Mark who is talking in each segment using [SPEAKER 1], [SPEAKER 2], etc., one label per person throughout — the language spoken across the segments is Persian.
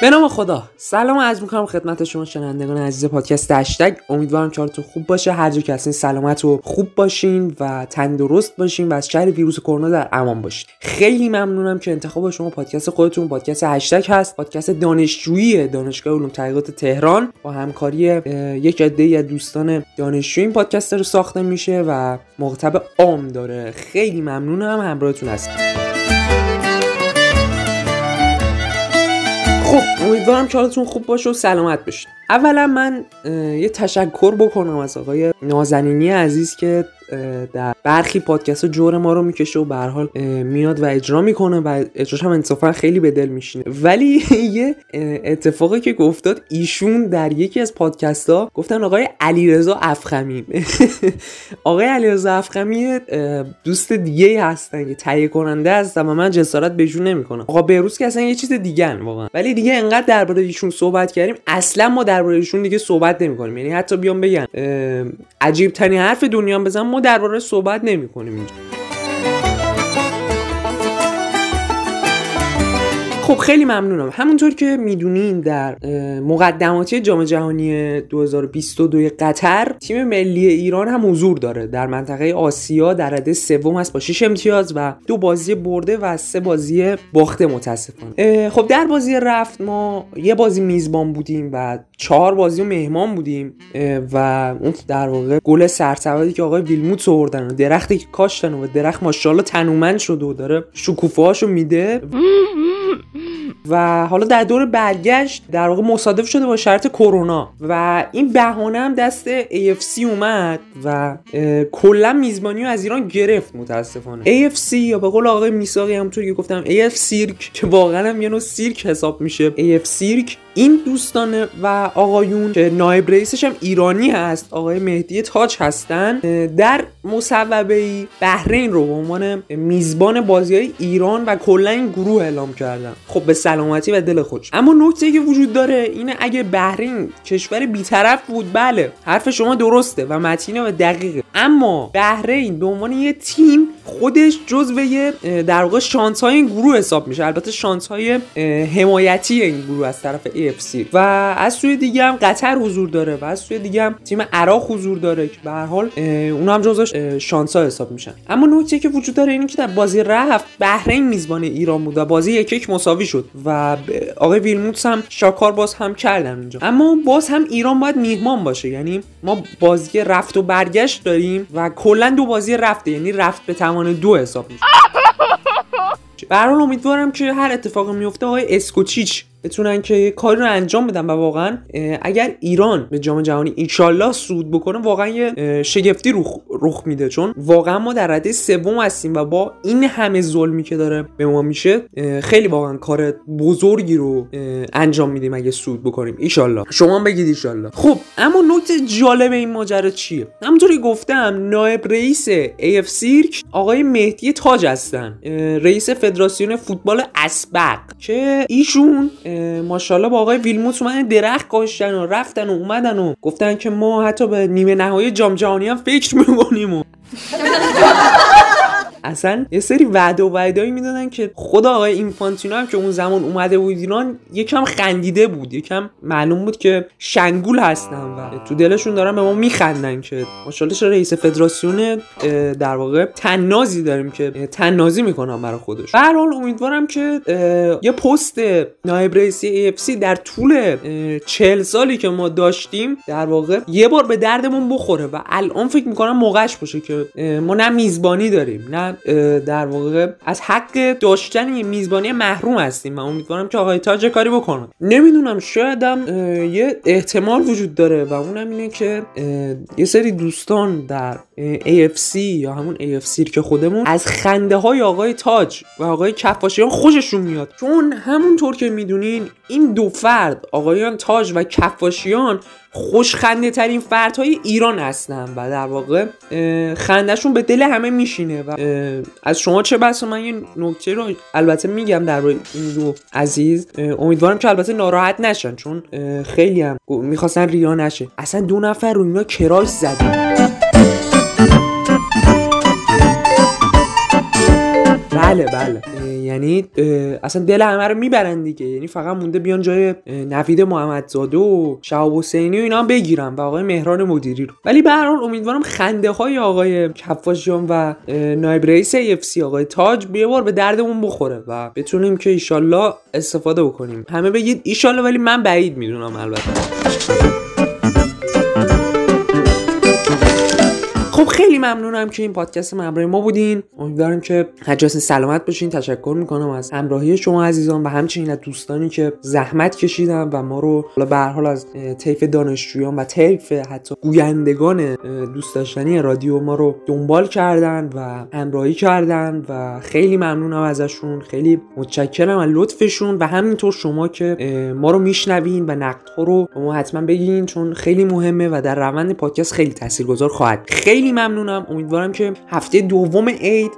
[SPEAKER 1] به نام خدا. سلام از می‌کنم خدمت شما شنوندگان عزیز پادکست هشتگ. امیدوارم که خوب باشه. هر جا که هستین سلامت و خوب باشین و تندرست باشین و از شر ویروس کرونا در امان باشین. خیلی ممنونم که انتخاب شما پادکست خودتون پادکست هشتگ هست. پادکست دانشجویی دانشگاه علوم تحقیقات تهران. با همکاری یک عده از دوستان دانشجویی این پادکست رو ساخته میشه و مخاطب عام داره. خیلی ممنونم. همراهتون هستم. امیدوارم که خوب باشه و سلامت باشید. اولا من یه تشکر بکنم از آقای نازنینی عزیز که در برخی پادکست جور ما رو می‌کشه و به حال میاد و اجرا می‌کنه و اجراش هم انصافا خیلی به دل میشینه. ولی یه اتفاقی که گفتاد ایشون در یکی از پادکست ها گفتن آقای علیرضا افخمی. آقای علیرضا افخمی دوست دیگه هستن که تهیه کننده هستن و من جسارت بهشون نمی‌کنم. آقا بهروز که اصلا یه چیز دیگه واقعا. ولی دیگه انقدر درباره ایشون صحبت کردیم اصلا ما ایشون دیگه صحبت نمی‌کنیم. یعنی حتی بیام بگن عجیب ترین حرف دنیا بزن ما درباره صحبت نمی‌کنیم اینجا. خب خیلی ممنونم. همونطور که می‌دونین در مقدماتی جام جهانی 2022 قطر تیم ملی ایران هم حضور داره. در منطقه آسیا در رده سوم است با 6 امتیاز و دو بازی برده و سه بازی باخته متاسفانه. خب در بازی رفت ما یه بازی میزبان بودیم و چهار بازی مهمان بودیم. و اون در واقع گل سرسبدی که آقای ویلموت آوردن و درختی که کاشتن و درخت ماشاءالله تنومند شده و داره شکوفه میده. و حالا در دور برگشت در واقع مصادف شده با شرط کرونا و این بهانه هم دست AFC اومد و کلا میزبانی از ایران گرفت متاسفانه. AFC یا به قول آقای میساقی همونطور که گفتم AF سیرک که واقعا هم یه سیرک حساب میشه. AF سیرک این دوستان و آقایون که نایب رئیسش هم ایرانی هست آقای مهدی تاج هستن در مصوبه ای بحرین رو به عنوان میزبان بازی های ایران و کلا این گروه اعلام کردن. خب به سلامتی و دل خوش. اما نکته که وجود داره اینه اگه بحرین کشور بیطرف بود بله. حرف شما درسته و متینه و دقیقه. اما بحرین به عنوان یه تیم خودش جزو در واقع شانس های این گروه حساب میشه. البته شانس های حمایتی این گروه از طرف AFC و از سوی دیگه هم قطر حضور داره و از سوی دیگه هم تیم عراق حضور داره که به هر حال اون هم جزو شانس ها حساب میشن. اما نکته که وجود داره اینه که در بازی رفت بحرین میزبان ایران بود و بازی یک یک مساوی شد و آقای ویلموتس هم شاکار باز هم کردن اونجا اما باز هم ایران باید میهمان باشه. یعنی ما بازی رفت و برگشت داریم و کلا دو بازی رفته. یعنی رفت به توان دو حساب میشه. به امیدوارم که هر اتفاقی میفته آقای اسکوچیچ بتونن که کاری رو انجام بدن و واقعا اگر ایران به جام جهانی انشالله سود بکنه واقعا یه شگفتی رخ, رخ میده. چون واقعا ما در رده سوم هستیم و با این همه ظلمی که داره به ما میشه خیلی واقعا کار بزرگی رو انجام میدیم اگه سود بکنیم. ایشالله. شما بگید ایشالله. خب اما نکته جالب این ماجرا چیه؟ همونطوری گفتم نایب رئیس AF سیرک آقای مهدی تاج هستن. رئیس فدراسیون فوتبال اسبق. که ایشون ماشاءالله با آقای ویلموت اومدن درخت کاشتن و رفتن و اومدن و گفتن که ما حتی به نیمه نهایی جام جهانی هم فکر می‌کنیم. و اصلا یه سری وعده و وعدهایی می‌دادن که خدا آقای اینفانتینو هم که اون زمان اومده بود ایران یکم خندیده بود یکم معلوم بود که شنگول هستن و تو دلشون دارن به ما میخندن که ماشاءالله رئیس فدراسیون در واقع تنازی داریم که تنازی می‌کنن برای خودش. به حال امیدوارم که یه پست نایب رئیسی AFC در طول چهل سالی که ما داشتیم در واقع یه بار به دردمون بخوره و الان فکر می‌کنم موقعش باشه که ما نه میزبانی داریم نه در واقع از حق داشتن میزبانی محروم هستیم و امیدوارم که آقای تاج کاری بکنن نمی‌دونم شایدم یه احتمال وجود داره و اونم اینه که یه سری دوستان در AFC یا همون AFC که خودمون از خنده های آقای تاج و آقای کفاشیان خوششون میاد. چون همونطور که می‌دونین این دو فرد آقایان تاج و کفاشیان خوشخنده ترین فردهای ایران هستن و در واقع خندهشون به دل همه میشینه و از شما چه بسا؟ من یه نکته رو البته میگم در این دو عزیز. امیدوارم که البته ناراحت نشن چون خیلی هم می‌خواستن ریا نشه. اصلا دو نفر رو اینا کراش زدن. اصلا دل همه رو می‌برن دیگه. یعنی فقط مونده بیان جای نوید محمدزاده و شهاب حسینی و اینا هم بگیرن و آقای مهران مدیری رو. ولی به هر امیدوارم خنده های آقای کفاشیان و نایب رئیس اف سی آقای تاج یه بار به دردمون بخوره و بتونیم که ایشالله استفاده بکنیم. همه بگید ایشالله ولی من بعید می‌دونم البته. خب خیلی ممنونم که این پادکست همراه ما بودین. امیدوارم که حجاس سلامت باشین. تشکر می‌کنم از همراهی شما عزیزان و همچنین از دوستانی که زحمت کشیدن و ما رو به هر حال از طیف دانشجویان و طیف حتی گویندگان دوست داشتنی رادیو ما رو دنبال کردن و همراهی کردن و خیلی ممنونم ازشون. خیلی متشکرم از لطفشون و همینطور شما که ما رو میشنوین و نقدها رو ما حتما بگین چون خیلی مهمه و در روند پادکست خیلی تاثیرگذار خواهد. خیلی خیلی ممنونم. امیدوارم که هفته دوم عید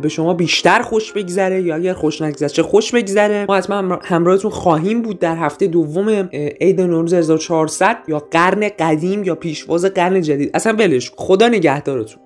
[SPEAKER 1] به شما بیشتر خوش بگذره یا اگر خوش نگذشته خوش بگذره. ما حتما همراهتون خواهیم بود در هفته دوم عید نوروز 1400 یا قرن قدیم یا پیشواز قرن جدید. اصلا ولش خدا نگهدارتون.